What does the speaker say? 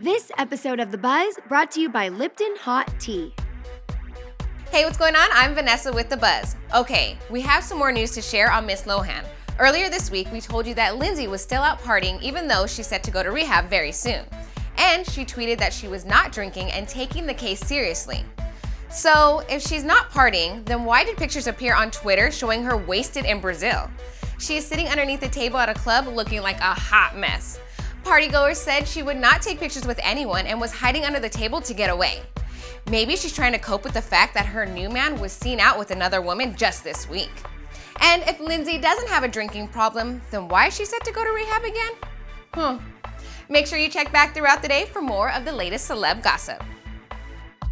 This episode of The Buzz brought to you by Lipton Hot Tea. Hey, what's going on? I'm Vanessa with The Buzz. Okay, we have some more news to share on Miss Lohan. Earlier this week, we told you that Lindsay was still out partying even though she's set to go to rehab very soon. And she tweeted that she was not drinking and taking the case seriously. So, if she's not partying, then why did pictures appear on Twitter showing her wasted in Brazil? She is sitting underneath the table at a club looking like a hot mess. Partygoers said she would not take pictures with anyone and was hiding under the table to get away. Maybe she's trying to cope with the fact that her new man was seen out with another woman just this week. And if Lindsay doesn't have a drinking problem, then why is she set to go to rehab again? Hmm. Make sure you check back throughout the day for more of the latest celeb gossip.